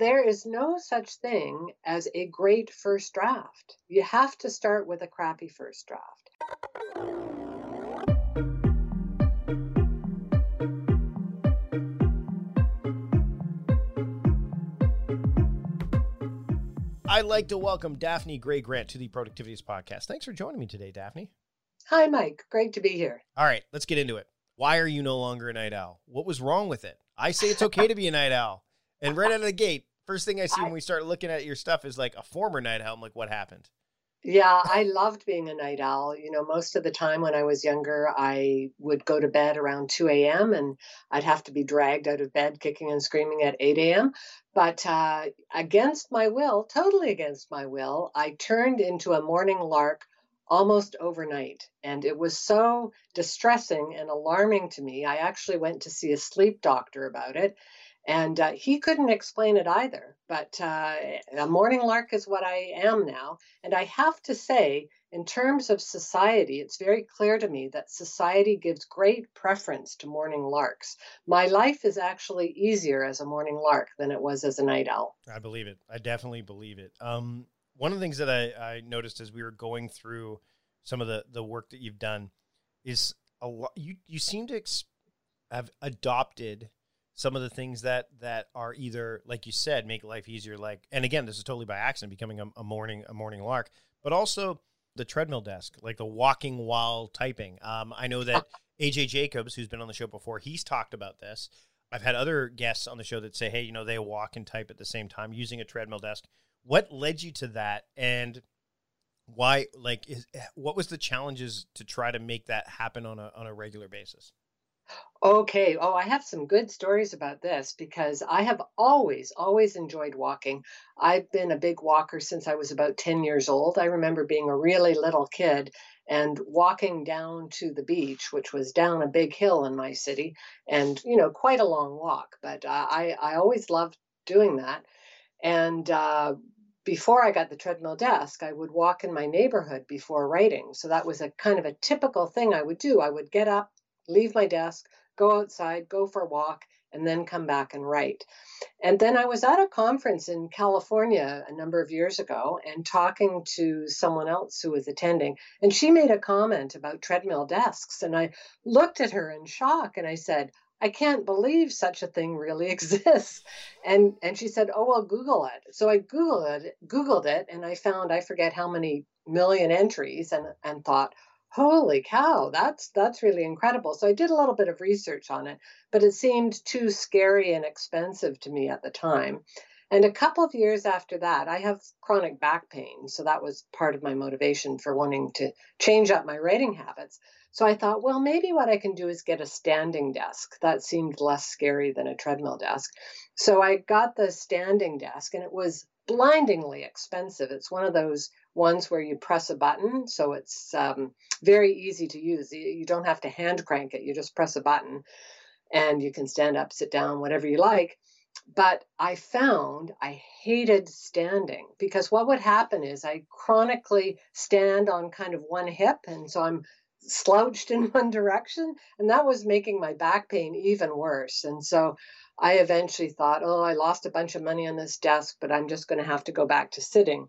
there is no such thing as a great first draft. You have to start with a crappy first draft. I'd like to welcome Daphne Gray-Grant to the Productivityist Podcast. Thanks for joining me today, Daphne. Hi, Mike. Great to be here. All right, let's get into it. Why are you no longer a night owl? What was wrong with it? I say it's okay to be a night owl. And right out of the gate, first thing I see when we start looking at your stuff is like a former night owl. I'm like, what happened? Yeah, I loved being a night owl. You know, most of the time when I was younger, I would go to bed around 2 a.m. and I'd have to be dragged out of bed kicking and screaming at 8 a.m. But uh, against my will, totally against my will, I turned into a morning lark almost overnight. And it was so distressing and alarming to me. I actually went to see a sleep doctor about it. And uh, he couldn't explain it either. But uh, a morning lark is what I am now. And I have to say, in terms of society, it's very clear to me that society gives great preference to morning larks. My life is actually easier as a morning lark than it was as a night owl. I believe it. I definitely believe it. Um, one of the things that I, I noticed as we were going through some of the, the work that you've done is a lot. You you seem to ex- have adopted some of the things that that are either like you said make life easier. Like, and again, this is totally by accident, becoming a, a morning a morning lark, but also the treadmill desk, like the walking while typing. Um, I know that AJ Jacobs, who's been on the show before, he's talked about this. I've had other guests on the show that say, hey, you know, they walk and type at the same time using a treadmill desk. What led you to that? And why like is, what was the challenges to try to make that happen on a on a regular basis? Okay. Oh, I have some good stories about this because I have always, always enjoyed walking. I've been a big walker since I was about 10 years old. I remember being a really little kid and walking down to the beach, which was down a big hill in my city, and, you know, quite a long walk. But uh, I, I always loved doing that. And uh, before I got the treadmill desk, I would walk in my neighborhood before writing. So that was a kind of a typical thing I would do. I would get up, leave my desk, go outside, go for a walk, and then come back and write. And then I was at a conference in California a number of years ago and talking to someone else who was attending. And she made a comment about treadmill desks. And I looked at her in shock and I said, I can't believe such a thing really exists. And and she said, "Oh well, Google it." So I googled it, Googled it, and I found I forget how many million entries, and and thought, "Holy cow, that's that's really incredible." So I did a little bit of research on it, but it seemed too scary and expensive to me at the time. And a couple of years after that, I have chronic back pain. So that was part of my motivation for wanting to change up my writing habits. So I thought, well, maybe what I can do is get a standing desk. That seemed less scary than a treadmill desk. So I got the standing desk, and it was blindingly expensive. It's one of those ones where you press a button, so it's um, very easy to use. You don't have to hand crank it, you just press a button, and you can stand up, sit down, whatever you like. But I found I hated standing because what would happen is I chronically stand on kind of one hip. And so I'm slouched in one direction and that was making my back pain even worse and so i eventually thought oh i lost a bunch of money on this desk but i'm just going to have to go back to sitting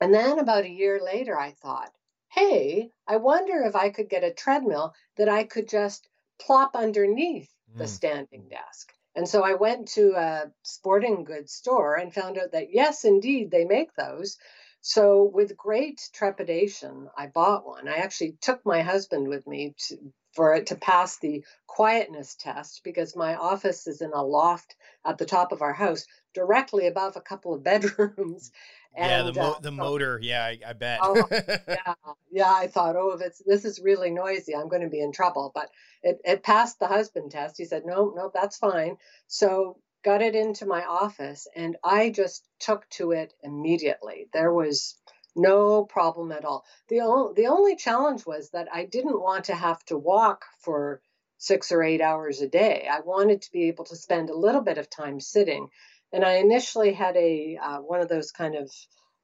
and then about a year later i thought hey i wonder if i could get a treadmill that i could just plop underneath the mm. standing desk and so I went to a sporting goods store and found out that yes, indeed, they make those. So, with great trepidation, I bought one. I actually took my husband with me to, for it to pass the quietness test because my office is in a loft at the top of our house, directly above a couple of bedrooms. And, yeah, the, mo- uh, the so, motor. Yeah, I, I bet. oh, yeah, yeah. I thought, oh, if it's this is really noisy, I'm going to be in trouble. But it, it passed the husband test. He said, no, no, that's fine. So got it into my office and I just took to it immediately. There was no problem at all. The, o- the only challenge was that I didn't want to have to walk for six or eight hours a day. I wanted to be able to spend a little bit of time sitting. And I initially had a uh, one of those kind of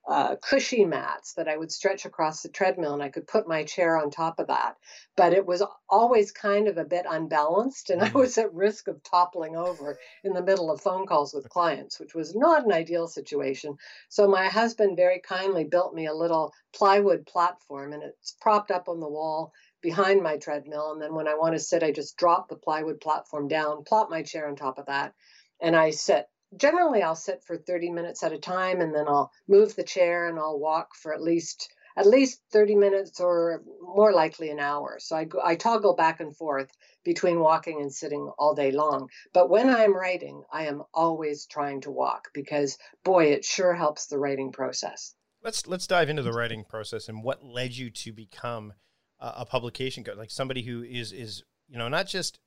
uh, cushy mats that I would stretch across the treadmill and I could put my chair on top of that. But it was always kind of a bit unbalanced and I mm-hmm. was at risk of toppling over in the middle of phone calls with clients, which was not an ideal situation. So my husband very kindly built me a little plywood platform and it's propped up on the wall behind my treadmill. And then when I want to sit, I just drop the plywood platform down, plop my chair on top of that, and I sit generally I'll sit for 30 minutes at a time and then I'll move the chair and I'll walk for at least at least 30 minutes or more likely an hour. So I, I toggle back and forth between walking and sitting all day long. But when I'm writing, I am always trying to walk because boy, it sure helps the writing process. Let's let's dive into the writing process and what led you to become a, a publication like somebody who is is you know not just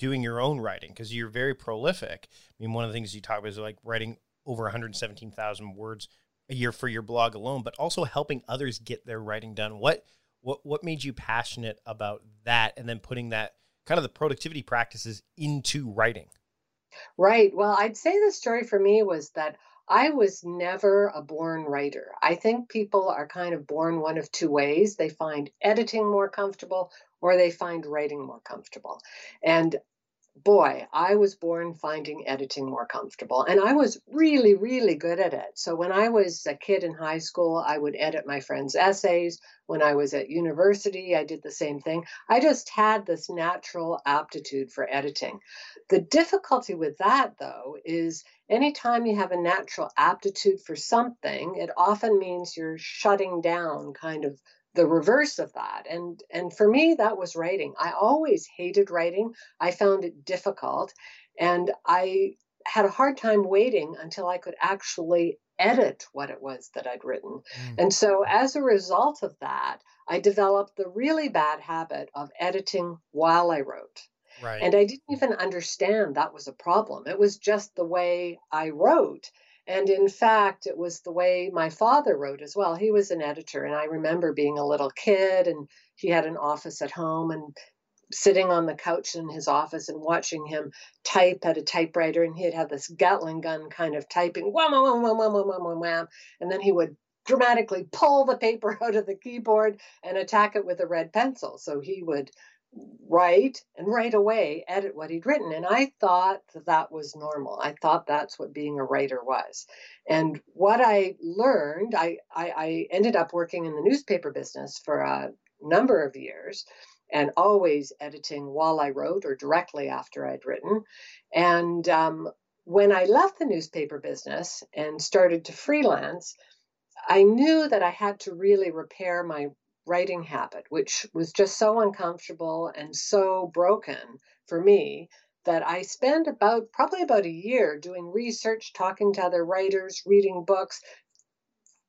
doing your own writing because you're very prolific. I mean, one of the things you talk about is like writing over 117,000 words a year for your blog alone, but also helping others get their writing done. What what what made you passionate about that, and then putting that kind of the productivity practices into writing? Right. Well, I'd say the story for me was that I was never a born writer. I think people are kind of born one of two ways. They find editing more comfortable or they find writing more comfortable. And boy, I was born finding editing more comfortable. And I was really, really good at it. So when I was a kid in high school, I would edit my friends' essays. When I was at university, I did the same thing. I just had this natural aptitude for editing. The difficulty with that, though, is anytime you have a natural aptitude for something, it often means you're shutting down kind of the reverse of that and and for me that was writing. I always hated writing. I found it difficult and i had a hard time waiting until i could actually edit what it was that i'd written. Mm. and so as a result of that i developed the really bad habit of editing while i wrote. Right. and i didn't even understand that was a problem. It was just the way i wrote and in fact, it was the way my father wrote as well. He was an editor, and I remember being a little kid, and he had an office at home, and sitting on the couch in his office and watching him type at a typewriter, and he'd have this Gatling gun kind of typing, wham, wham, wham, wham, wham, wham, wham, wham, and then he would dramatically pull the paper out of the keyboard and attack it with a red pencil. So he would write and right away edit what he'd written. And I thought that, that was normal. I thought that's what being a writer was. And what I learned, I, I, I ended up working in the newspaper business for a number of years and always editing while I wrote or directly after I'd written. And um, when I left the newspaper business and started to freelance, I knew that I had to really repair my writing habit, which was just so uncomfortable and so broken for me that I spent about probably about a year doing research, talking to other writers, reading books,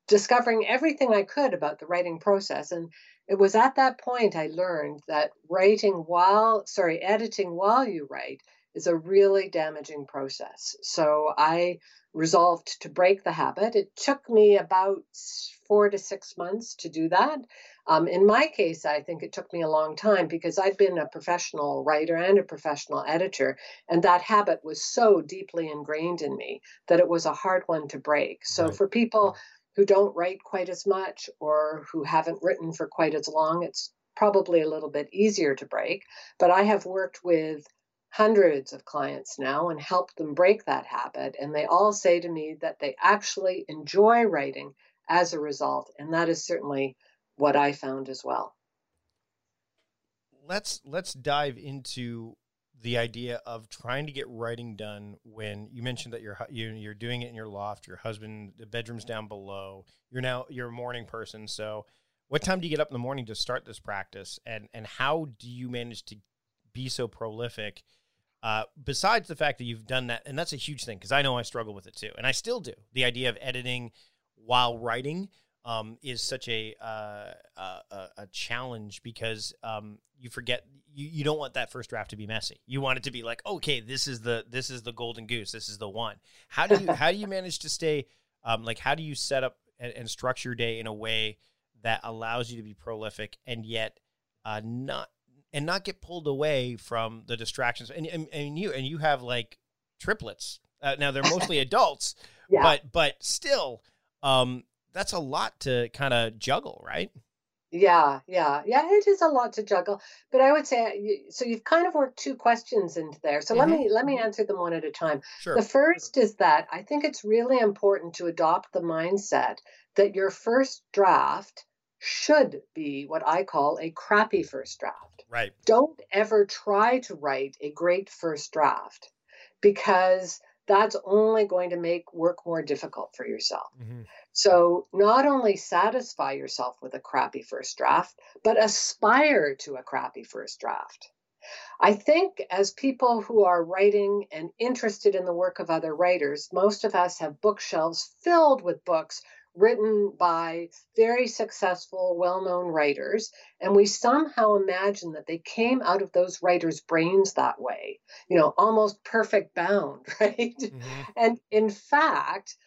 discovering everything I could about the writing process. And it was at that point I learned that writing while, sorry, editing while you write is a really damaging process. So I resolved to break the habit. It took me about four to six months to do that. Um, in my case, I think it took me a long time because I'd been a professional writer and a professional editor, and that habit was so deeply ingrained in me that it was a hard one to break. So right. for people who don't write quite as much or who haven't written for quite as long, it's probably a little bit easier to break. But I have worked with hundreds of clients now and helped them break that habit. And they all say to me that they actually enjoy writing as a result. And that is certainly what I found as well. Let's let's dive into the idea of trying to get writing done when you mentioned that you're you, you're doing it in your loft, your husband, the bedroom's down below. You're now you're a morning person, so what time do you get up in the morning to start this practice, and and how do you manage to be so prolific? Uh, besides the fact that you've done that, and that's a huge thing because I know I struggle with it too, and I still do. The idea of editing while writing um, is such a, uh, a, a challenge because um, you forget you, you don't want that first draft to be messy. You want it to be like, okay, this is the this is the golden goose. This is the one. How do you how do you manage to stay um, like how do you set up and, and, structure your day in a way that allows you to be prolific and yet uh, not and not get pulled away from the distractions and and, and you and you have like triplets uh, now they're mostly adults yeah. but but still um that's a lot to kind of juggle, right? Yeah, yeah, yeah. It is a lot to juggle, but I would say so. You've kind of worked two questions into there. So let Mhm. me let me answer them one at a time. Sure. The first is that I think it's really important to adopt the mindset that your first draft should be what I call a crappy first draft. Right. Don't ever try to write a great first draft because that's only going to make work more difficult for yourself. hmm So not only satisfy yourself with a crappy first draft, but aspire to a crappy first draft. I think as people who are writing and interested in the work of other writers, most of us have bookshelves filled with books written by very successful, well known writers. And we somehow imagine that they came out of those writers' brains that way, you know, almost perfect bound, right? hmm And in fact,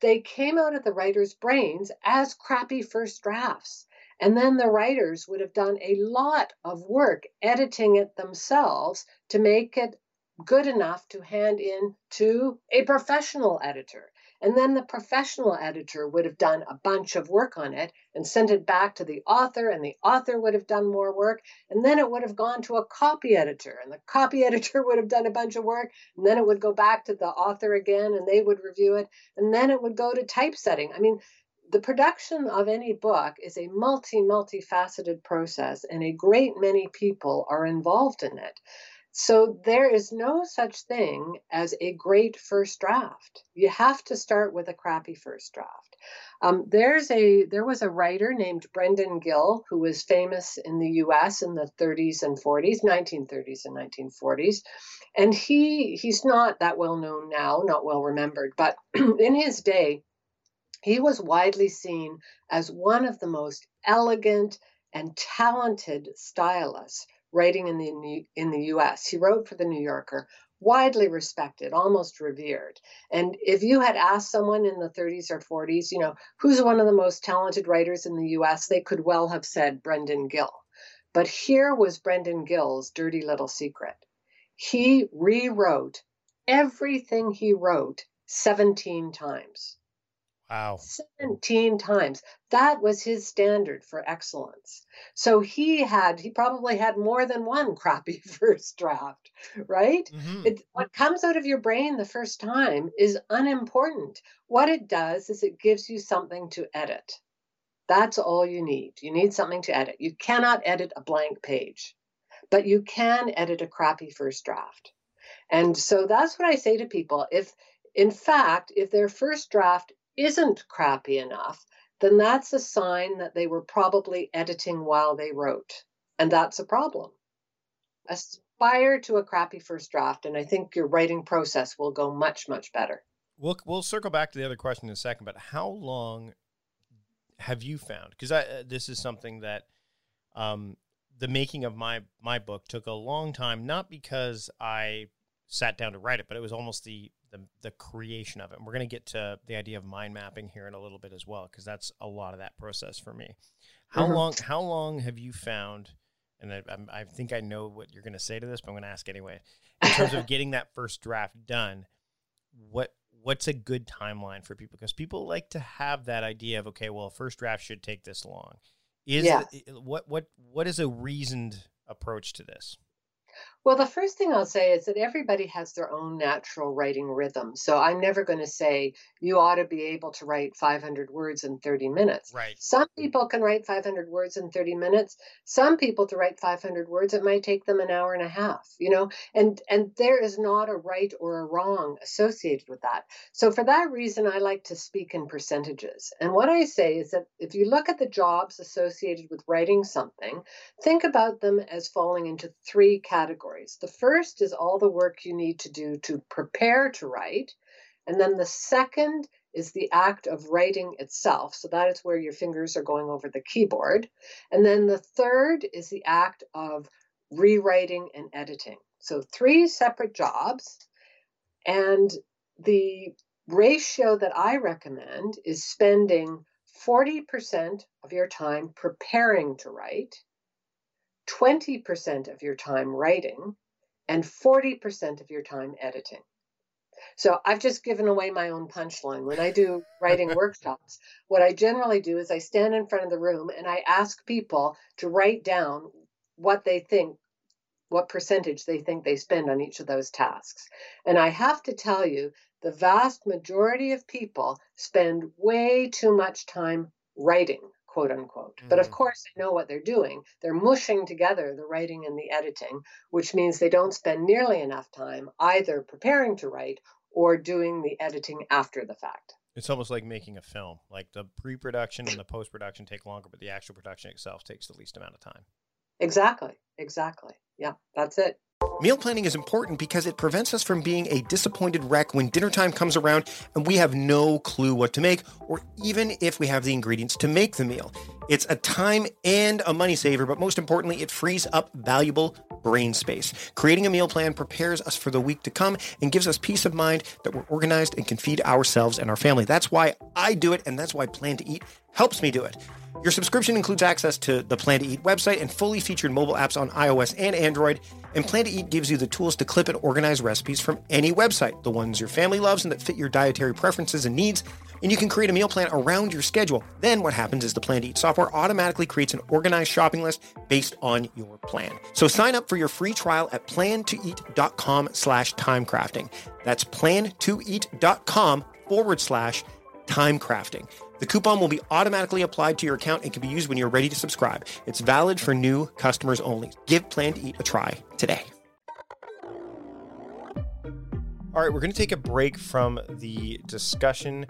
they came out of the writers' brains as crappy first drafts. And then the writers would have done a lot of work editing it themselves to make it good enough to hand in to a professional editor. And then the professional editor would have done a bunch of work on it and sent it back to the author, and the author would have done more work. And then it would have gone to a copy editor, and the copy editor would have done a bunch of work. And then it would go back to the author again, and they would review it. And then it would go to typesetting. I mean, the production of any book is a multi, multifaceted process, and a great many people are involved in it. So there is no such thing as a great first draft. You have to start with a crappy first draft. Um, there's a there was a writer named Brendan Gill who was famous in the U.S. in the 30s and 40s, 1930s and 1940s, and he he's not that well known now, not well remembered, but in his day, he was widely seen as one of the most elegant and talented stylists writing in the in the US. He wrote for the New Yorker, widely respected, almost revered. And if you had asked someone in the 30s or 40s, you know, who's one of the most talented writers in the US, they could well have said Brendan Gill. But here was Brendan Gill's dirty little secret. He rewrote everything he wrote 17 times. Wow. 17 times. That was his standard for excellence. So he had, he probably had more than one crappy first draft, right? hmm It, what comes out of your brain the first time is unimportant. What it does is it gives you something to edit. That's all you need. You need something to edit. You cannot edit a blank page, but you can edit a crappy first draft. And so that's what I say to people. If, in fact, if their first draft isn't crappy enough, then that's a sign that they were probably editing while they wrote. And that's a problem. Aspire to a crappy first draft, and I think your writing process will go much, much better. We'll we'll circle back to the other question in a second, but how long have you found? Because uh, this is something that um, the making of my my book took a long time, not because I sat down to write it, but it was almost the the, the creation of it. And we're going to get to the idea of mind mapping here in a little bit as well, because that's a lot of that process for me. How Mhm. long how long have you found? And I, I'm- I think I know what you're going to say to this, but I'm going to ask anyway. In terms of getting that first draft done, what what's a good timeline for people? Because people like to have that idea of okay, well, first draft should take this long. Is it- what what what is a reasoned approach to this? Well, the first thing I'll say is that everybody has their own natural writing rhythm. So I'm never going to say you ought to be able to write 500 words in 30 minutes. Right. Some people can write 500 words in 30 minutes. Some people to write 500 words it might take them an hour and a half, you know. And and there is not a right or a wrong associated with that. So for that reason I like to speak in percentages. And what I say is that if you look at the jobs associated with writing something, think about them as falling into three categories. The first is all the work you need to do to prepare to write. And then the second is the act of writing itself. So that is where your fingers are going over the keyboard. And then the third is the act of rewriting and editing. So three separate jobs. And the ratio that I recommend is spending 40% of your time preparing to write, 20% of your time writing, and 40% of your time editing. So I've just given away my own punchline. When I do writing workshops, what I generally do is I stand in front of the room and I ask people to write down what they think, what percentage they think they spend on each of those tasks. And I have to tell you, the vast majority of people spend way too much time writing quote unquote. Mm. But of mm. course, they know what they're doing. They're mushing together the writing and the editing, which means they don't spend nearly enough time either preparing to write or doing the editing after the fact. It's almost like making a film. Like the pre production and the post production take longer, but the actual production itself takes the least amount of time. Exactly. Exactly. Yeah, that's it. Meal planning is important because it prevents us from being a disappointed wreck when dinner time comes around and we have no clue what to make, or even if we have the ingredients to make the meal. It's a time and a money saver, but most importantly, it frees up valuable brain space. Creating a meal plan prepares us for the week to come and gives us peace of mind that we're organized and can feed ourselves and our family. That's why I do it, and that's why Plan to Eat helps me do it. Your subscription includes access to the Plan to Eat website and fully featured mobile apps on iOS and Android. And Plan to Eat gives you the tools to clip and organize recipes from any website, the ones your family loves and that fit your dietary preferences and needs. And you can create a meal plan around your schedule. Then what happens is the Plan to Eat software automatically creates an organized shopping list based on your plan. So sign up for your free trial at plantoeat.com slash timecrafting. That's plantoeat.com forward slash timecrafting. The coupon will be automatically applied to your account and can be used when you're ready to subscribe. It's valid for new customers only. Give Plan to Eat a try today. All right, we're going to take a break from the discussion,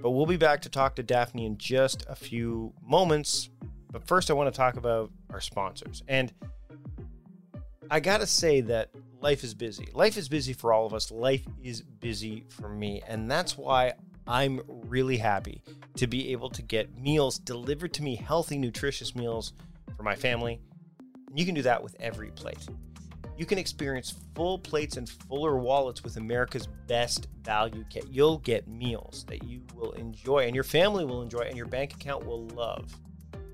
but we'll be back to talk to Daphne in just a few moments. But first, I want to talk about our sponsors. And I got to say that life is busy. Life is busy for all of us. Life is busy for me. And that's why I'm really happy to be able to get meals delivered to me, healthy, nutritious meals for my family. And You can do that with every plate. You can experience full plates and fuller wallets with America's best value kit. You'll get meals that you will enjoy and your family will enjoy and your bank account will love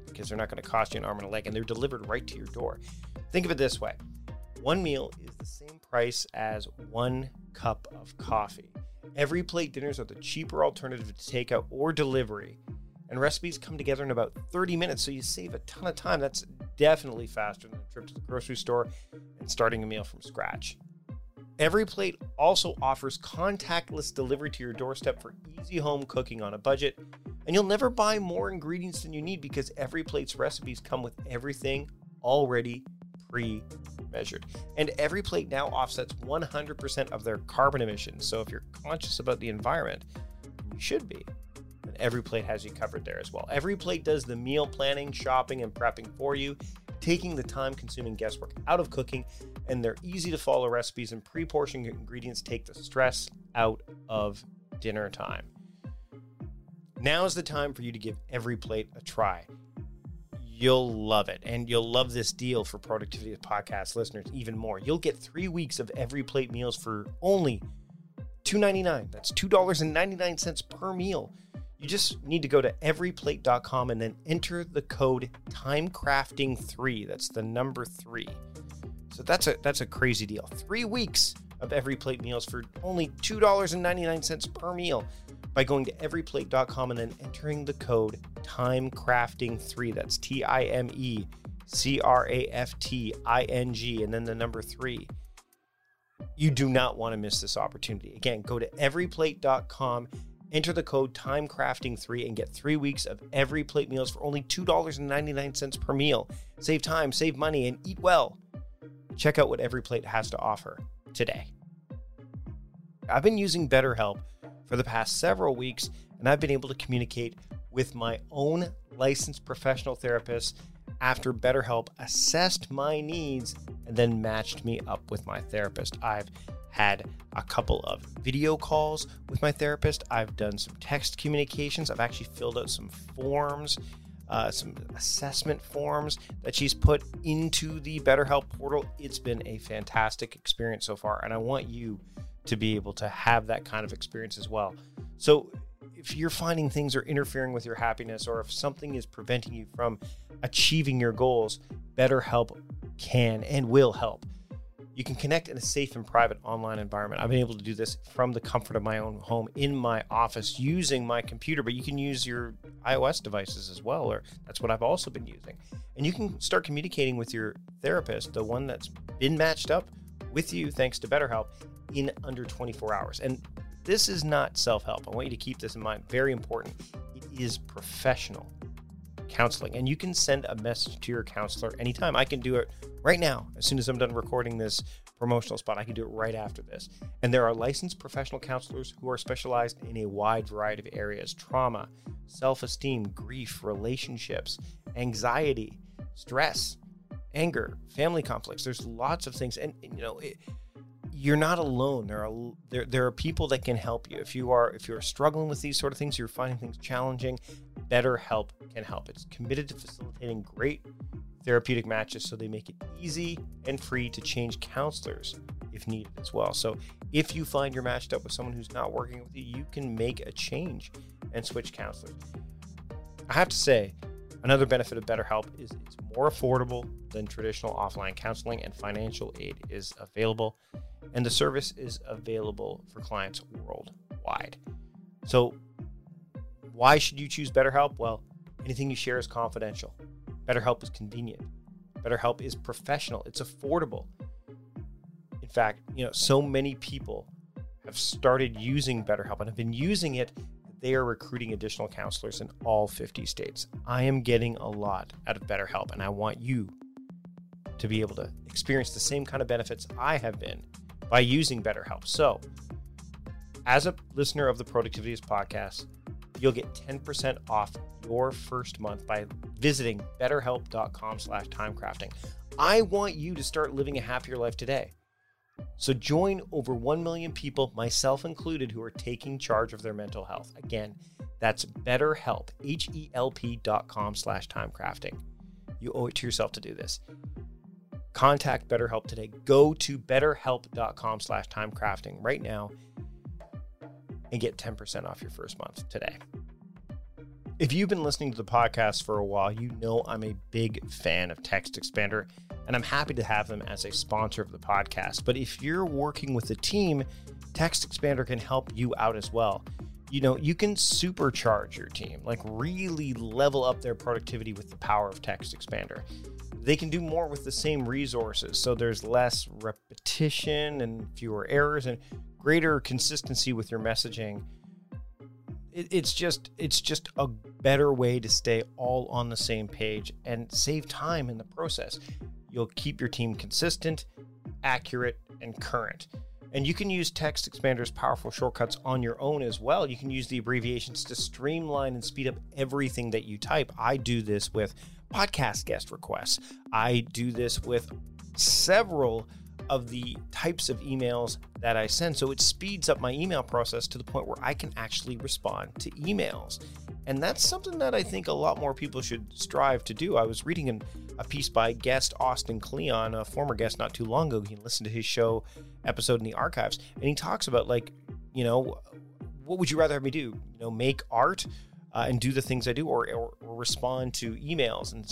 because they're not going to cost you an arm and a leg and they're delivered right to your door. Think of it this way one meal is the same price as one cup of coffee. Every plate dinners are the cheaper alternative to takeout or delivery. And recipes come together in about 30 minutes, so you save a ton of time. That's definitely faster than a trip to the grocery store and starting a meal from scratch. Every plate also offers contactless delivery to your doorstep for easy home cooking on a budget. And you'll never buy more ingredients than you need because every plate's recipes come with everything already pre measured. And every plate now offsets 100% of their carbon emissions. So if you're conscious about the environment, you should be. Every plate has you covered there as well. Every plate does the meal planning, shopping, and prepping for you, taking the time consuming guesswork out of cooking. And their easy to follow recipes and pre portioned ingredients take the stress out of dinner time. Now is the time for you to give every plate a try you'll love it. And you'll love this deal for Productivityist Podcast listeners even more. You'll get three weeks of every plate meals for only $2.99. That's $2.99 per meal. You just need to go to everyplate.com and then enter the code timecrafting3. That's the number three. So that's a that's a crazy deal. Three weeks of every plate meals for only $2.99 per meal by going to everyplate.com and then entering the code timecrafting3. That's T I M E C R A F T I N G, and then the number three. You do not want to miss this opportunity. Again, go to everyplate.com, enter the code timecrafting3, and get three weeks of every plate meals for only $2.99 per meal. Save time, save money, and eat well. Check out what Every Plate has to offer today. I've been using BetterHelp for the past several weeks, and I've been able to communicate with my own licensed professional therapist after BetterHelp assessed my needs and then matched me up with my therapist. I've had a couple of video calls with my therapist. I've done some text communications. I've actually filled out some forms, uh, some assessment forms that she's put into the BetterHelp portal. It's been a fantastic experience so far, and I want you to be able to have that kind of experience as well. So, if you're finding things are interfering with your happiness or if something is preventing you from achieving your goals, BetterHelp can and will help. You can connect in a safe and private online environment. I've been able to do this from the comfort of my own home in my office using my computer, but you can use your iOS devices as well, or that's what I've also been using. And you can start communicating with your therapist, the one that's been matched up with you thanks to BetterHelp, in under 24 hours. And this is not self help. I want you to keep this in mind. Very important. It is professional counseling. And you can send a message to your counselor anytime. I can do it right now. As soon as I'm done recording this promotional spot, I can do it right after this. And there are licensed professional counselors who are specialized in a wide variety of areas trauma, self esteem, grief, relationships, anxiety, stress, anger, family conflicts. There's lots of things. And, you know, it, you're not alone. There are there, there are people that can help you. If you are if you're struggling with these sort of things, you're finding things challenging, BetterHelp can help. It's committed to facilitating great therapeutic matches so they make it easy and free to change counselors if needed as well. So if you find you're matched up with someone who's not working with you, you can make a change and switch counselors. I have to say, another benefit of BetterHelp is it's more affordable than traditional offline counseling and financial aid is available and the service is available for clients worldwide. So, why should you choose BetterHelp? Well, anything you share is confidential. BetterHelp is convenient. BetterHelp is professional. It's affordable. In fact, you know, so many people have started using BetterHelp and have been using it. They are recruiting additional counselors in all 50 states. I am getting a lot out of BetterHelp, and I want you to be able to experience the same kind of benefits I have been by using BetterHelp. So, as a listener of the Productivityist podcast, you'll get 10% off your first month by visiting betterhelp.com slash timecrafting. I want you to start living a happier life today. So join over 1 million people, myself included, who are taking charge of their mental health. Again, that's betterhelp, H-E-L-P dot com slash timecrafting. You owe it to yourself to do this contact BetterHelp today. Go to betterhelp.com slash timecrafting right now and get 10% off your first month today. If you've been listening to the podcast for a while, you know I'm a big fan of Text Expander, and I'm happy to have them as a sponsor of the podcast. But if you're working with a team, Text Expander can help you out as well. You know, you can supercharge your team, like really level up their productivity with the power of Text Expander they can do more with the same resources. So there's less repetition and fewer errors and greater consistency with your messaging. it's just it's just a better way to stay all on the same page and save time in the process. You'll keep your team consistent, accurate, and current. And you can use Text Expander's powerful shortcuts on your own as well. You can use the abbreviations to streamline and speed up everything that you type. I do this with podcast guest requests. I do this with several of the types of emails that I send. So it speeds up my email process to the point where I can actually respond to emails. And that's something that I think a lot more people should strive to do. I was reading an, a piece by guest Austin Kleon, a former guest not too long ago. You can listen to his show episode in the archives. And he talks about, like, you know, what would you rather have me do? You know, make art uh, and do the things I do, or, or, or respond to emails and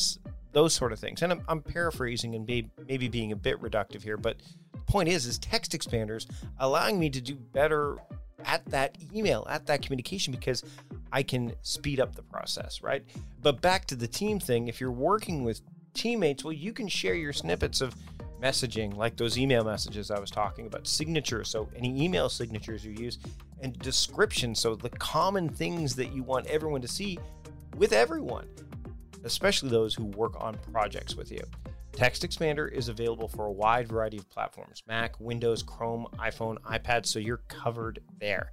those sort of things. And I'm, I'm paraphrasing and may, maybe being a bit reductive here, but the point is, is text expanders allowing me to do better at that email, at that communication, because I can speed up the process, right? But back to the team thing, if you're working with teammates, well, you can share your snippets of messaging, like those email messages I was talking about, signatures. So, any email signatures you use, and description. So, the common things that you want everyone to see with everyone, especially those who work on projects with you. Text Expander is available for a wide variety of platforms Mac, Windows, Chrome, iPhone, iPad, so you're covered there.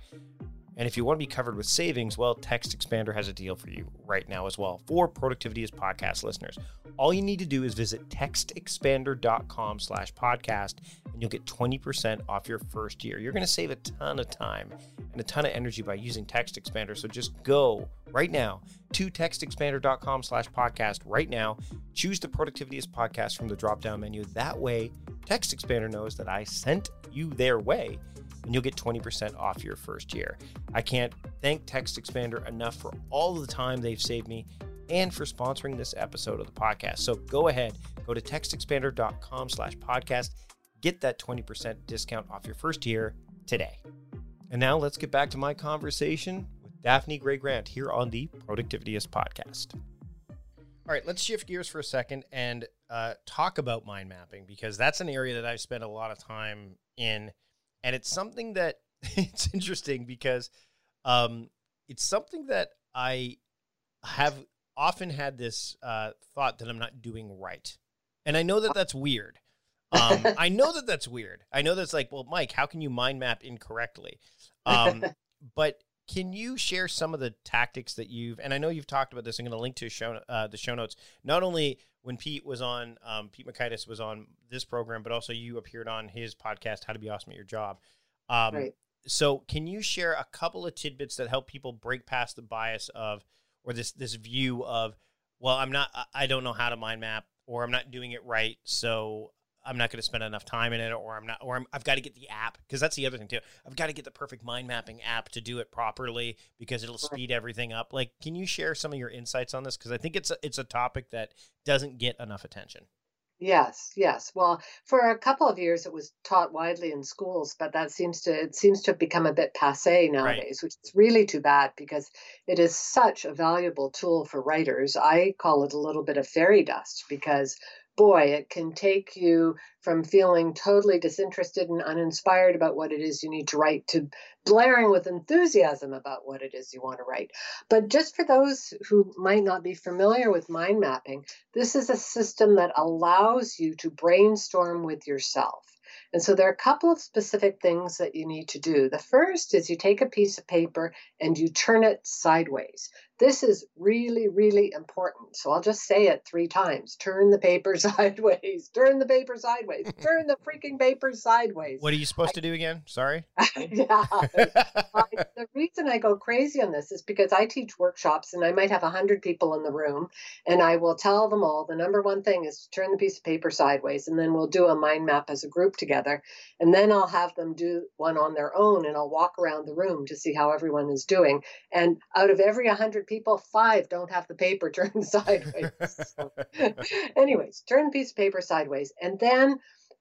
And if you want to be covered with savings, well, Text Expander has a deal for you right now as well for Productivityist podcast listeners. All you need to do is visit textexpander.com slash podcast and you'll get 20% off your first year. You're going to save a ton of time and a ton of energy by using Text Expander. So just go right now to textexpander.com slash podcast right now. Choose the Productivityist podcast from the drop down menu. That way, Text Expander knows that I sent you their way and you'll get 20% off your first year. I can't thank Text Expander enough for all the time they've saved me and for sponsoring this episode of the podcast. So go ahead, go to textexpander.com slash podcast, Get that 20% discount off your first year today. And now let's get back to my conversation with Daphne Gray-Grant here on the Productivityist podcast. All right, let's shift gears for a second and uh, talk about mind mapping because that's an area that I've spent a lot of time in. And it's something that it's interesting because um, it's something that I have often had this uh, thought that I'm not doing right. And I know that that's weird. Um, I know that that's weird. I know that's like, well, Mike, how can you mind map incorrectly? Um, but can you share some of the tactics that you've? And I know you've talked about this. I'm going to link to show uh, the show notes. Not only when Pete was on, um, Pete Mockaitis was on this program, but also you appeared on his podcast, How to Be Awesome at Your Job. Um, right. So, can you share a couple of tidbits that help people break past the bias of, or this this view of, well, I'm not, I don't know how to mind map, or I'm not doing it right, so I'm not going to spend enough time in it, or I'm not, or i have got to get the app because that's the other thing too. I've got to get the perfect mind mapping app to do it properly because it'll speed everything up. Like, can you share some of your insights on this? Because I think it's a, it's a topic that doesn't get enough attention. Yes, yes. Well, for a couple of years, it was taught widely in schools, but that seems to it seems to have become a bit passe nowadays, right. which is really too bad because it is such a valuable tool for writers. I call it a little bit of fairy dust because boy, it can take you from feeling totally disinterested and uninspired about what it is you need to write to blaring with enthusiasm about what it is you want to write. But just for those who might not be familiar with mind mapping, this is a system that allows you to brainstorm with yourself. And so there are a couple of specific things that you need to do. The first is you take a piece of paper and you turn it sideways. This is really, really important. So I'll just say it three times turn the paper sideways, turn the paper sideways, turn the freaking paper sideways. What are you supposed to do again? Sorry. yeah. the reason I go crazy on this is because I teach workshops and I might have 100 people in the room, and I will tell them all the number one thing is to turn the piece of paper sideways, and then we'll do a mind map as a group together. And then I'll have them do one on their own, and I'll walk around the room to see how everyone is doing. And out of every 100 people, five don't have the paper turned sideways. so, anyways, turn piece of paper sideways. And then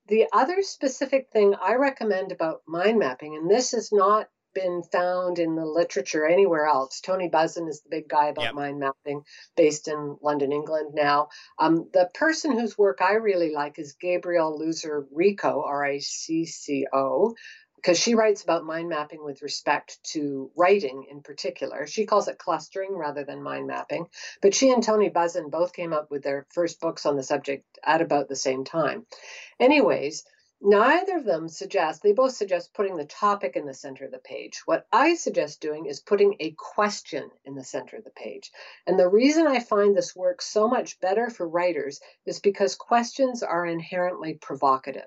the other specific thing I recommend about mind mapping, and this has not been found in the literature anywhere else. Tony Buzan is the big guy about yep. mind mapping, based in London, England now. Um, the person whose work I really like is Gabriele Lusser Rico, R I C C O, because she writes about mind mapping with respect to writing in particular. She calls it clustering rather than mind mapping. But she and Tony Buzan both came up with their first books on the subject at about the same time. Anyways, neither of them suggest, they both suggest putting the topic in the center of the page. What I suggest doing is putting a question in the center of the page. And the reason I find this works so much better for writers is because questions are inherently provocative.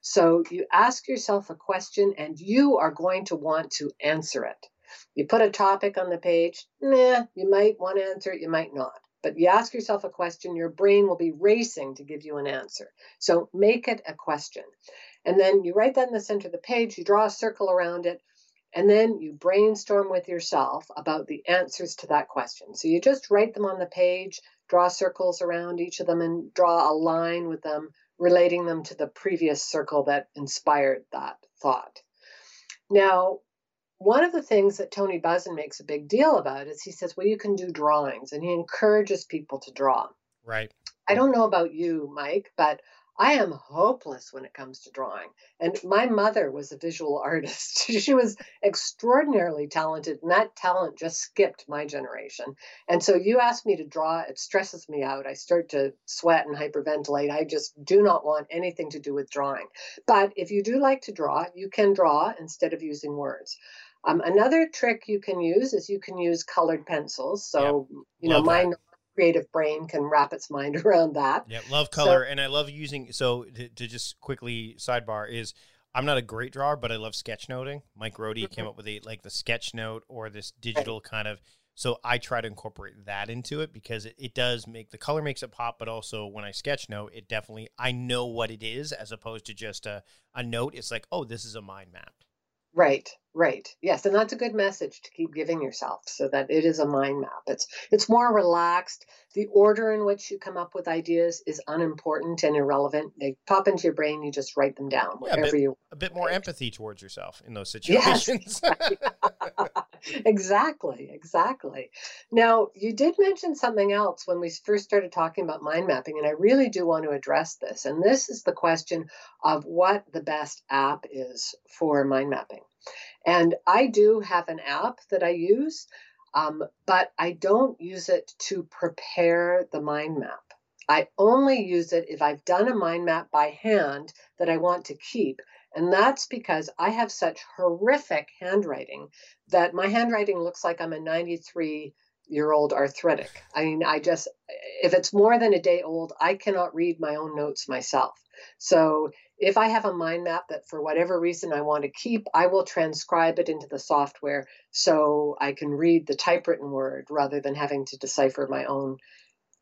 So you ask yourself a question and you are going to want to answer it. You put a topic on the page, nah, you might want to answer it, you might not. But you ask yourself a question, your brain will be racing to give you an answer. So make it a question. And then you write that in the center of the page, you draw a circle around it, and then you brainstorm with yourself about the answers to that question. So you just write them on the page, draw circles around each of them, and draw a line with them relating them to the previous circle that inspired that thought. Now, one of the things that Tony Buzan makes a big deal about is he says, well, you can do drawings, and he encourages people to draw. Right. I don't know about you, Mike, but I am hopeless when it comes to drawing. And my mother was a visual artist. she was extraordinarily talented, and that talent just skipped my generation. And so you ask me to draw, it stresses me out. I start to sweat and hyperventilate. I just do not want anything to do with drawing. But if you do like to draw, you can draw instead of using words. Um, another trick you can use is you can use colored pencils. So, yep. you know, mine creative brain can wrap its mind around that. Yeah, love color, so, and I love using. So to, to, just quickly sidebar is. I'm not a great drawer, but I love sketchnoting. Mike Rohde mm-hmm. came up with a like the sketch note or this digital kind of. So I try to incorporate that into it because it, it does make the color makes it pop, but also when I sketch note, it definitely I know what it is as opposed to just a, a note. It's like, oh, this is a mind map. Right, Right. Yes, and that's a good message to keep giving yourself so that it is a mind map. It's it's more relaxed. The order in which you come up with ideas is unimportant and irrelevant. They pop into your brain, you just write them down Yeah, a bit, you a bit more empathy towards yourself in those situations. Yes. situations. exactly, exactly. Now, you did mention something else when we first started talking about mind mapping, and I really do want to address this. And this is the question of what the best app is for mind mapping. And I do have an app that I use, um, but I don't use it to prepare the mind map. I only use it if I've done a mind map by hand that I want to keep. And that's because I have such horrific handwriting that my handwriting looks like I'm a 93 year old arthritic. I mean, I just, if it's more than a day old, I cannot read my own notes myself. So if I have a mind map that for whatever reason I want to keep, I will transcribe it into the software so I can read the typewritten word rather than having to decipher my own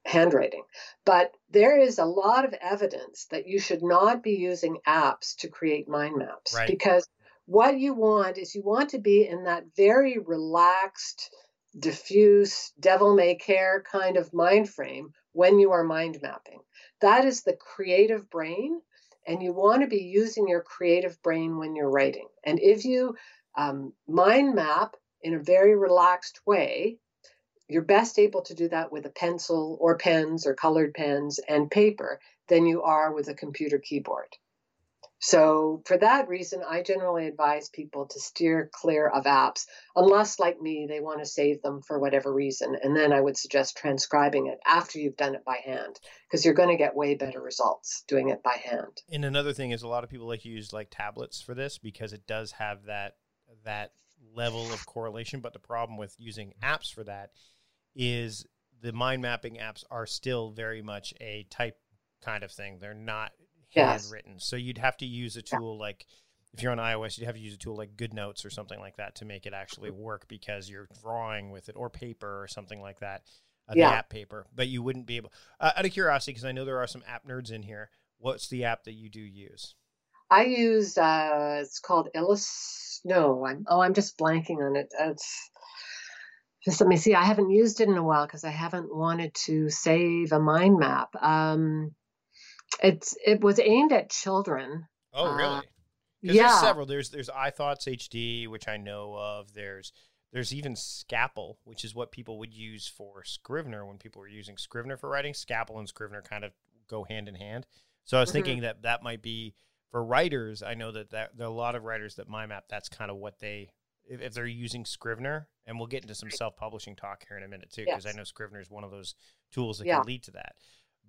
handwriting. But there is a lot of evidence that you should not be using apps to create mind maps Right. because what you want is you want to be in that very relaxed, diffuse, devil may care kind of mind frame when you are mind mapping. That is the creative brain, and you want to be using your creative brain when you're writing. And if you um, mind map in a very relaxed way, you're best able to do that with a pencil or pens or colored pens and paper than you are with a computer keyboard. So, for that reason, I generally advise people to steer clear of apps, unless, like me, they want to save them for whatever reason. And then I would suggest transcribing it after you've done it by hand, because you're going to get way better results doing it by hand. and another thing is a lot of people like to use like tablets for this because it does have that that level of correlation. But the problem with using apps for that is the mind mapping apps are still very much a type kind of thing. They're not Yes. handwritten. So you'd have to use a tool like if you're on iOS, you'd have to use a tool like GoodNotes or something like that to make it actually work because you're drawing with it or paper or something like that. Uh, Yeah. The app paper, but you wouldn't be able. Uh, out of curiosity, because I know there are some app nerds in here. What's the app that you do use? I use uh, it's called Illus. No, I'm oh, I'm just blanking on it. It's just let me see. I haven't used it in a while because I haven't wanted to save a mind map. Um, it's it was aimed at children. Oh, Uh, really? Yeah, there's several. There's there's iThoughts HD, which I know of. There's there's even Scapple, which is what people would use for Scrivener when people were using Scrivener for writing. Scapple and Scrivener kind of go hand in hand. So I was Mhm. thinking that that might be for writers. I know that, that there are a lot of writers that MyMap. That's kind of what they if, if they're using Scrivener, and we'll get into some self publishing talk here in a minute too, because I know Scrivener is one of those tools that Yeah. can lead to that.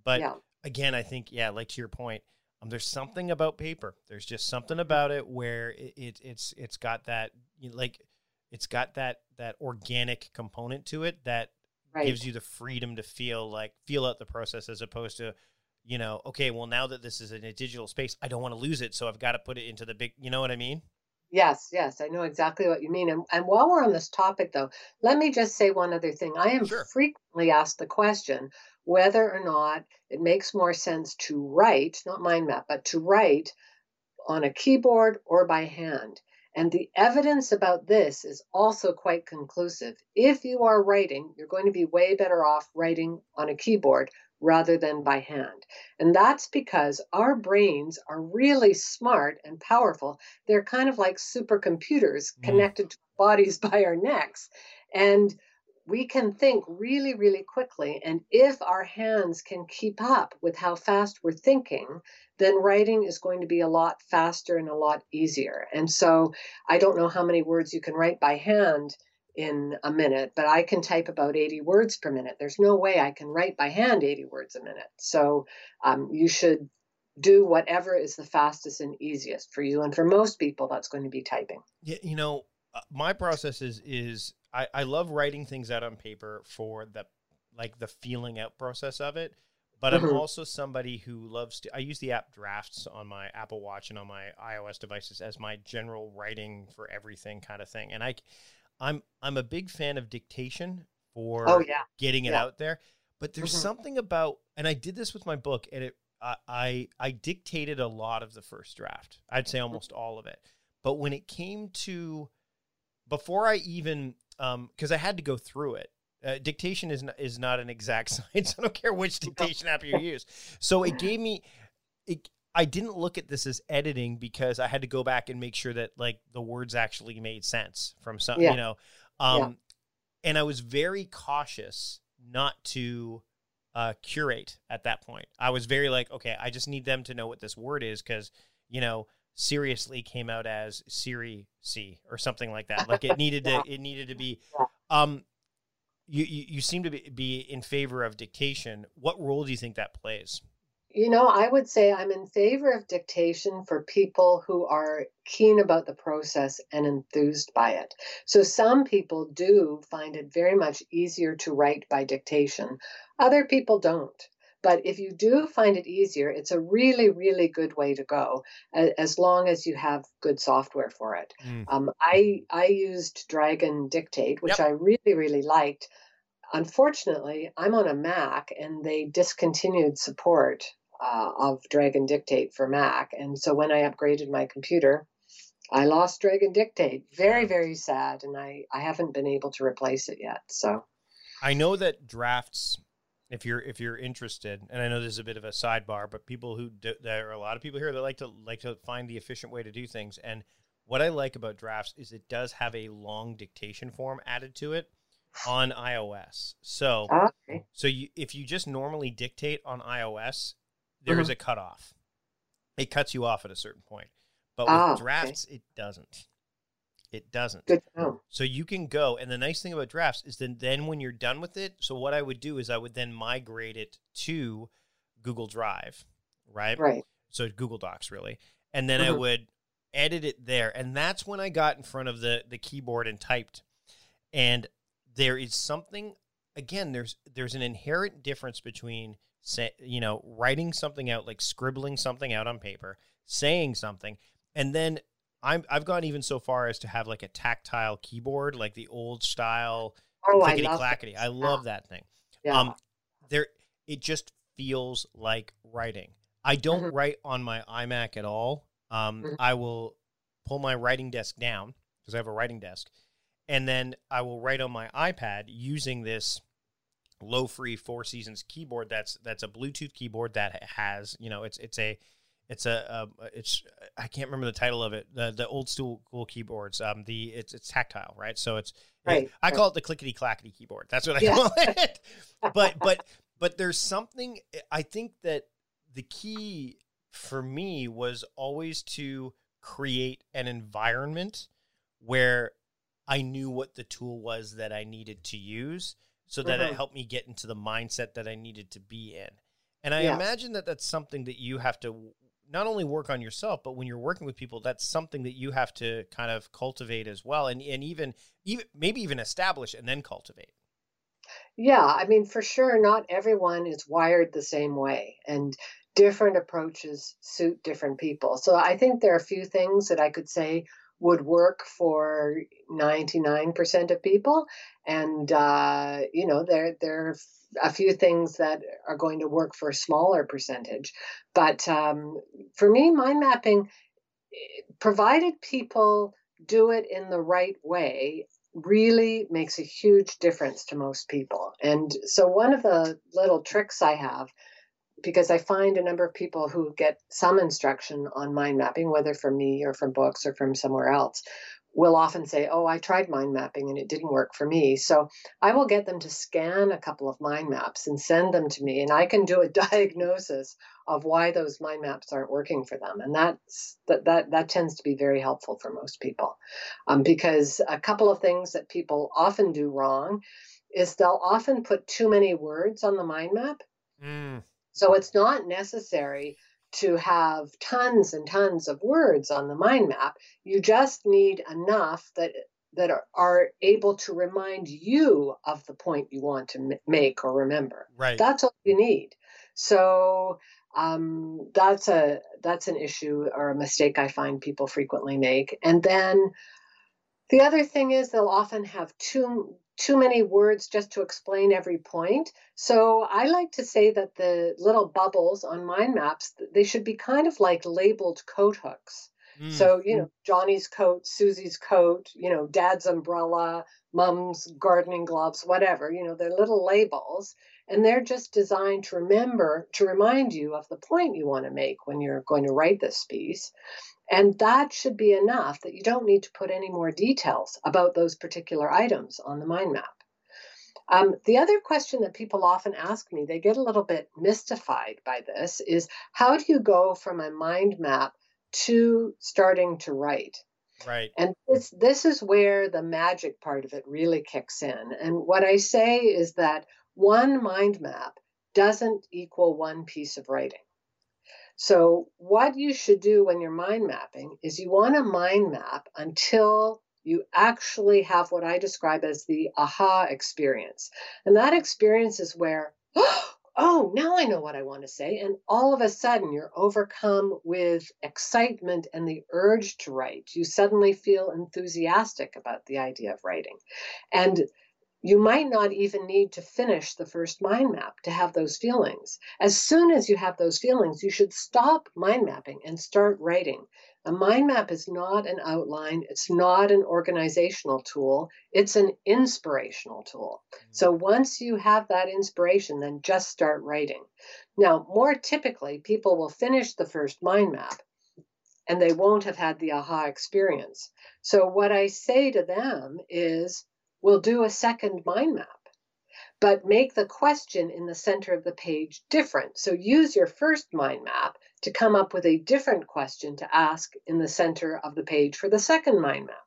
But yeah, again, I think yeah, like to your point, um, there's something about paper. There's just something about it where it, it it's it's got that you know, like it's got that that organic component to it that right. gives you the freedom to feel like feel out the process as opposed to you know okay well now that this is in a digital space i don't want to lose it so i've got to put it into the big you know what i mean Yes, yes, I know exactly what you mean. And, and while we're on this topic, though, let me just say one other thing. I am Sure. frequently asked the question whether or not it makes more sense to write, not mind map, but to write on a keyboard or by hand. And the evidence about this is also quite conclusive. If you are writing, you're going to be way better off writing on a keyboard rather than by hand. And that's because our brains are really smart and powerful they're kind of like supercomputers Mm. connected to bodies by our necks. And we can think really, really quickly. And if our hands can keep up with how fast we're thinking, then writing is going to be a lot faster and a lot easier. And so I don't know how many words you can write by hand in a minute, but I can type about 80 words per minute. There's no way I can write by hand 80 words a minute. So um, you should do whatever is the fastest and easiest for you. And for most people, that's going to be typing. Yeah, you know, my process is is I, I love writing things out on paper for the like the feeling out process of it. But I'm Mhm. also somebody who loves to. I use the app Drafts on my Apple Watch and on my iOS devices as my general writing for everything kind of thing. And I, I'm I'm a big fan of dictation for Oh, yeah. getting it Yeah. out there. But there's Mhm. something about, and I did this with my book, and it I, I I dictated a lot of the first draft. I'd say almost all of it. But when it came to before I even because um, I had to go through it. Uh, dictation is not, is not an exact science. I don't care which dictation app you use. So it gave me it. I didn't look at this as editing because I had to go back and make sure that like the words actually made sense from some, yeah. you know. Um, yeah. And I was very cautious not to uh, curate at that point. I was very like, okay, I just need them to know what this word is because you know seriously came out as Siri C or something like that. Like it needed to it needed to be um you, you, you seem to be, be in favor of dictation. What role do you think that plays? You know, I would say I'm in favor of dictation for people who are keen about the process and enthused by it. So some people do find it very much easier to write by dictation. Other people don't. But if you do find it easier, it's a really, really good way to go, as long as you have good software for it. Mm. Um, I I used Dragon Dictate, which yep. I really, really liked. Unfortunately, I'm on a Mac, and they discontinued support uh, of Dragon Dictate for Mac, and so when I upgraded my computer, I lost Dragon Dictate. Very, very sad, and I I haven't been able to replace it yet. So. I know that drafts if you're if you're interested and i know this is a bit of a sidebar but people who do, there are a lot of people here that like to like to find the efficient way to do things and what i like about drafts is it does have a long dictation form added to it on ios so okay. so you if you just normally dictate on ios there is mm-hmm. a cutoff it cuts you off at a certain point but with ah, drafts okay. it doesn't it doesn't. Good to know. So you can go, and the nice thing about drafts is then then when you're done with it, so what I would do is I would then migrate it to Google Drive, right? Right. So Google Docs really, and then mm-hmm. I would edit it there, and that's when I got in front of the the keyboard and typed, and there is something again. There's there's an inherent difference between say you know writing something out like scribbling something out on paper, saying something, and then I'm I've gone even so far as to have like a tactile keyboard, like the old style oh, clickety I clackety. I love that thing. Yeah. Um, there it just feels like writing. I don't mm-hmm. write on my iMac at all. Um, mm-hmm. I will pull my writing desk down because I have a writing desk, and then I will write on my iPad using this Lofree Four Seasons keyboard. That's that's a Bluetooth keyboard that has you know it's it's a it's a, it's I can't remember the title of it. The the old school keyboards. Um, the it's it's tactile, right? So it's right. It, I call it the clickety clackety keyboard. That's what I yeah. call it. but but but there's something I think that the key for me was always to create an environment where I knew what the tool was that I needed to use so that mm-hmm. it helped me get into the mindset that I needed to be in. And I yeah. imagine that that's something that you have to not only work on yourself, but when you're working with people, that's something that you have to kind of cultivate as well, and and even even maybe even establish and then cultivate. Yeah, I mean, for sure, not everyone is wired the same way, and different approaches suit different people. So I think there are a few things that I could say would work for 99% of people and uh, you know there there are a few things that are going to work for a smaller percentage. But um, for me mind mapping provided people do it in the right way really makes a huge difference to most people. And so one of the little tricks i have because I find a number of people who get some instruction on mind mapping, whether from me or from books or from somewhere else, will often say, Oh, I tried mind mapping and it didn't work for me. So I will get them to scan a couple of mind maps and send them to me, and I can do a diagnosis of why those mind maps aren't working for them. And that's that that, that tends to be very helpful for most people. Um, because a couple of things that people often do wrong is they'll often put too many words on the mind map. Mm. So it's not necessary to have tons and tons of words on the mind map. You just need enough that that are, are able to remind you of the point you want to m- make or remember. Right. That's all you need. So um, that's a that's an issue or a mistake I find people frequently make. And then the other thing is they'll often have too too many words just to explain every point. So I like to say that the little bubbles on mind maps, they should be kind of like labeled coat hooks. Mm. So, you know, Johnny's coat, Susie's coat, you know, dad's umbrella, mom's gardening gloves, whatever, you know, they're little labels. And they're just designed to remember, to remind you of the point you want to make when you're going to write this piece. And that should be enough that you don't need to put any more details about those particular items on the mind map. Um, the other question that people often ask me, they get a little bit mystified by this, is how do you go from a mind map to starting to write? Right. And this this is where the magic part of it really kicks in. And what I say is that one mind map doesn't equal one piece of writing. So what you should do when you're mind mapping is you want to mind map until you actually have what I describe as the aha experience. And that experience is where, oh, now I know what I want to say. And all of a sudden, you're overcome with excitement and the urge to write. You suddenly feel enthusiastic about the idea of writing. And you might not even need to finish the first mind map to have those feelings. As soon as you have those feelings, you should stop mind mapping and start writing. A mind map is not an outline, it's not an organizational tool, it's an inspirational tool. So mm. once you have that inspiration, then just start writing. Now, more typically, people will finish the first mind map and they won't have had the aha experience. So what I say to them is, we'll do a second mind map, but make the question in the center of the page different. So use your first mind map to come up with a different question to ask in the center of the page for the second mind map.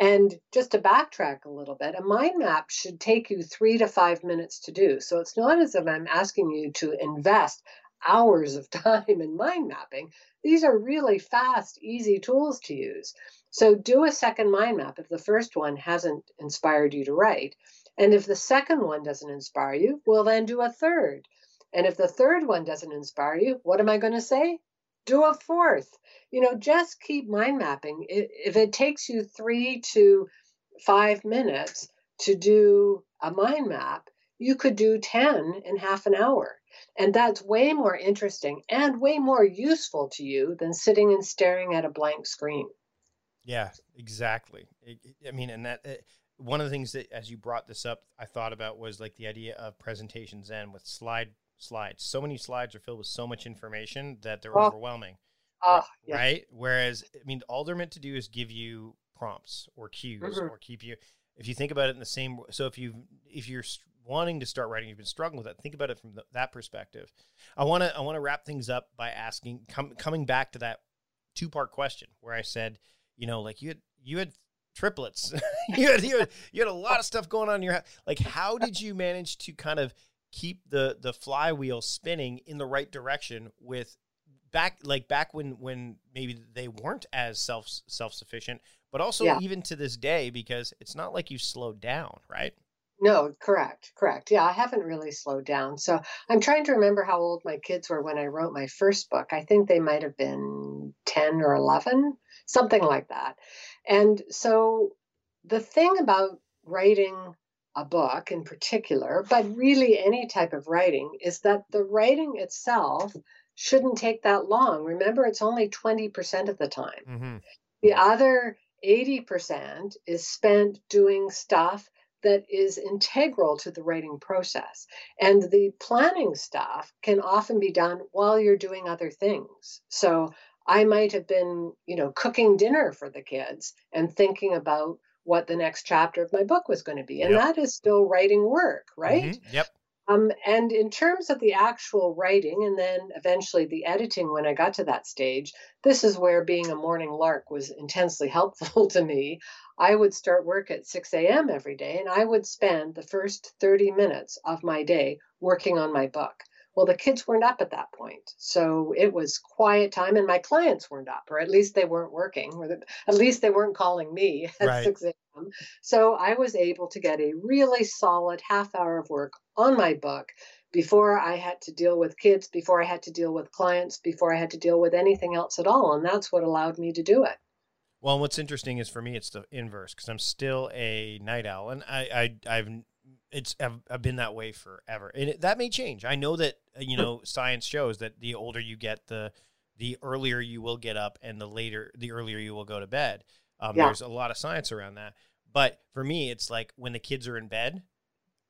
And just to backtrack a little bit, a mind map should take you three to five minutes to do. So it's not as if I'm asking you to invest hours of time in mind mapping. These are really fast, easy tools to use. So do a second mind map if the first one hasn't inspired you to write. And if the second one doesn't inspire you, well, then do a third. And if the third one doesn't inspire you, what am I going to say? Do a fourth. You know, just keep mind mapping. If it takes you three to five minutes to do a mind map, you could do 10 in half an hour. And that's way more interesting and way more useful to you than sitting and staring at a blank screen. Yeah, exactly. I mean, and that one of the things that, as you brought this up, I thought about was like the idea of presentations and with slide slides. So many slides are filled with so much information that they're oh. overwhelming. Uh, yeah. Right? Whereas, I mean, all they're meant to do is give you prompts or cues mm-hmm. or keep you. If you think about it in the same, so if you if you're wanting to start writing, you've been struggling with that. Think about it from the, that perspective. I want to I want to wrap things up by asking, com, coming back to that two part question where I said, you know, like you had you had triplets, you had you had you had a lot of stuff going on in your house. Like, how did you manage to kind of keep the the flywheel spinning in the right direction with back like back when when maybe they weren't as self self sufficient, but also yeah. even to this day because it's not like you slowed down, right? No, correct, correct. Yeah, I haven't really slowed down. So I'm trying to remember how old my kids were when I wrote my first book. I think they might have been 10 or 11, something like that. And so the thing about writing a book in particular, but really any type of writing, is that the writing itself shouldn't take that long. Remember, it's only 20% of the time. Mm-hmm. The other 80% is spent doing stuff that is integral to the writing process. And the planning stuff can often be done while you're doing other things. So I might have been, you know, cooking dinner for the kids and thinking about what the next chapter of my book was going to be. And yep. that is still writing work, right? Mm-hmm. Yep. Um, and in terms of the actual writing and then eventually the editing, when I got to that stage, this is where being a morning lark was intensely helpful to me. I would start work at 6 a.m. every day and I would spend the first 30 minutes of my day working on my book. Well, the kids weren't up at that point. So it was quiet time, and my clients weren't up, or at least they weren't working, or at least they weren't calling me at right. 6 a.m. So I was able to get a really solid half hour of work on my book before I had to deal with kids, before I had to deal with clients, before I had to deal with anything else at all. And that's what allowed me to do it. Well, what's interesting is for me, it's the inverse because I'm still a night owl, and I, I I've it's I've, I've, been that way forever and it, that may change i know that uh, you know science shows that the older you get the the earlier you will get up and the later the earlier you will go to bed. Um, Yeah. There's a lot of science around that. But for me, it's like when the kids are in bed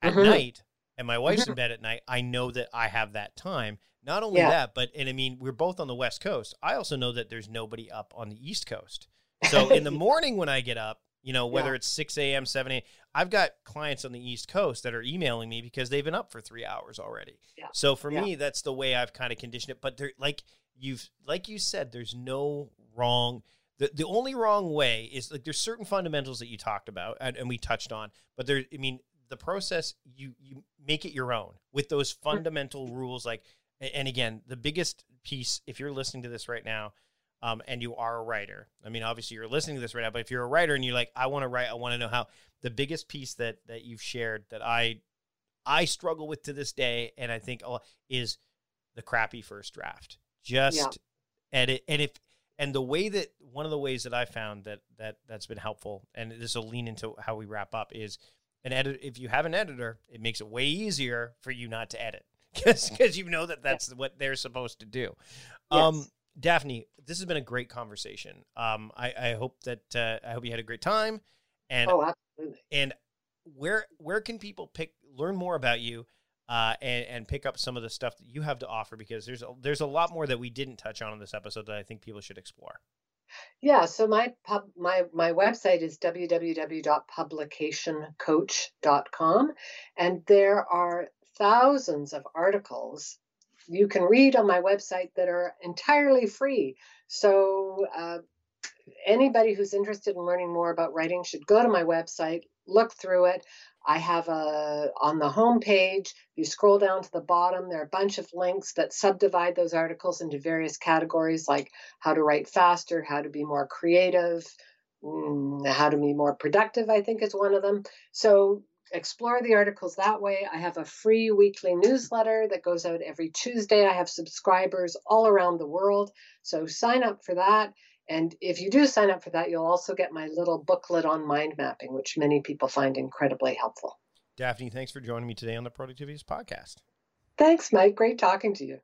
at Mhm. night and my wife's Mm-hmm. in bed at night, I know that I have that time. Not only Yeah. that, but and I mean, we're both on the West Coast. I also know that there's nobody up on the East Coast. So in the morning when I get up, you know, whether Yeah. it's 6 a.m., 7 a.m., I've got clients on the East Coast that are emailing me because they've been up for three hours already. Yeah. So for me, that's the way I've kind of conditioned it. But there, like you've, like you said, there's no wrong. The, the only wrong way is like there's certain fundamentals that you talked about and, and we touched on, but there, I mean, the process you you make it your own with those fundamental rules. Like, and again, the biggest piece, if you're listening to this right now, um, and you are a writer. I mean, obviously you're listening to this right now, but if you're a writer and you're like, I want to write, I want to know how. The biggest piece that that you've shared that I I struggle with to this day, and I think lot, is the crappy first draft. Just edit, and if and the way that one of the ways that I found that that that's been helpful, and this will lean into how we wrap up is an edit. If you have an editor, it makes it way easier for you not to edit because you know that that's what they're supposed to do. Um, Daphne, this has been a great conversation. Um, I, I hope that uh, I hope you had a great time, and Oh, absolutely. and where where can people pick learn more about you uh, and and pick up some of the stuff that you have to offer because there's a, there's a lot more that we didn't touch on in this episode that I think people should explore. Yeah, so my pub my my website is www.publicationcoach.com and there are thousands of articles you can read on my website that are entirely free. So uh, anybody who's interested in learning more about writing should go to my website, look through it. I have a on the home page, you scroll down to the bottom, there are a bunch of links that subdivide those articles into various categories like how to write faster, how to be more creative, mm, how to be more productive, I think is one of them. So explore the articles that way. I have a free weekly newsletter that goes out every Tuesday. I have subscribers all around the world. So sign up for that. And if you do sign up for that, you'll also get my little booklet on mind mapping, which many people find incredibly helpful. Daphne, thanks for joining me today on the Productivityist podcast. Thanks, Mike. Great talking to you.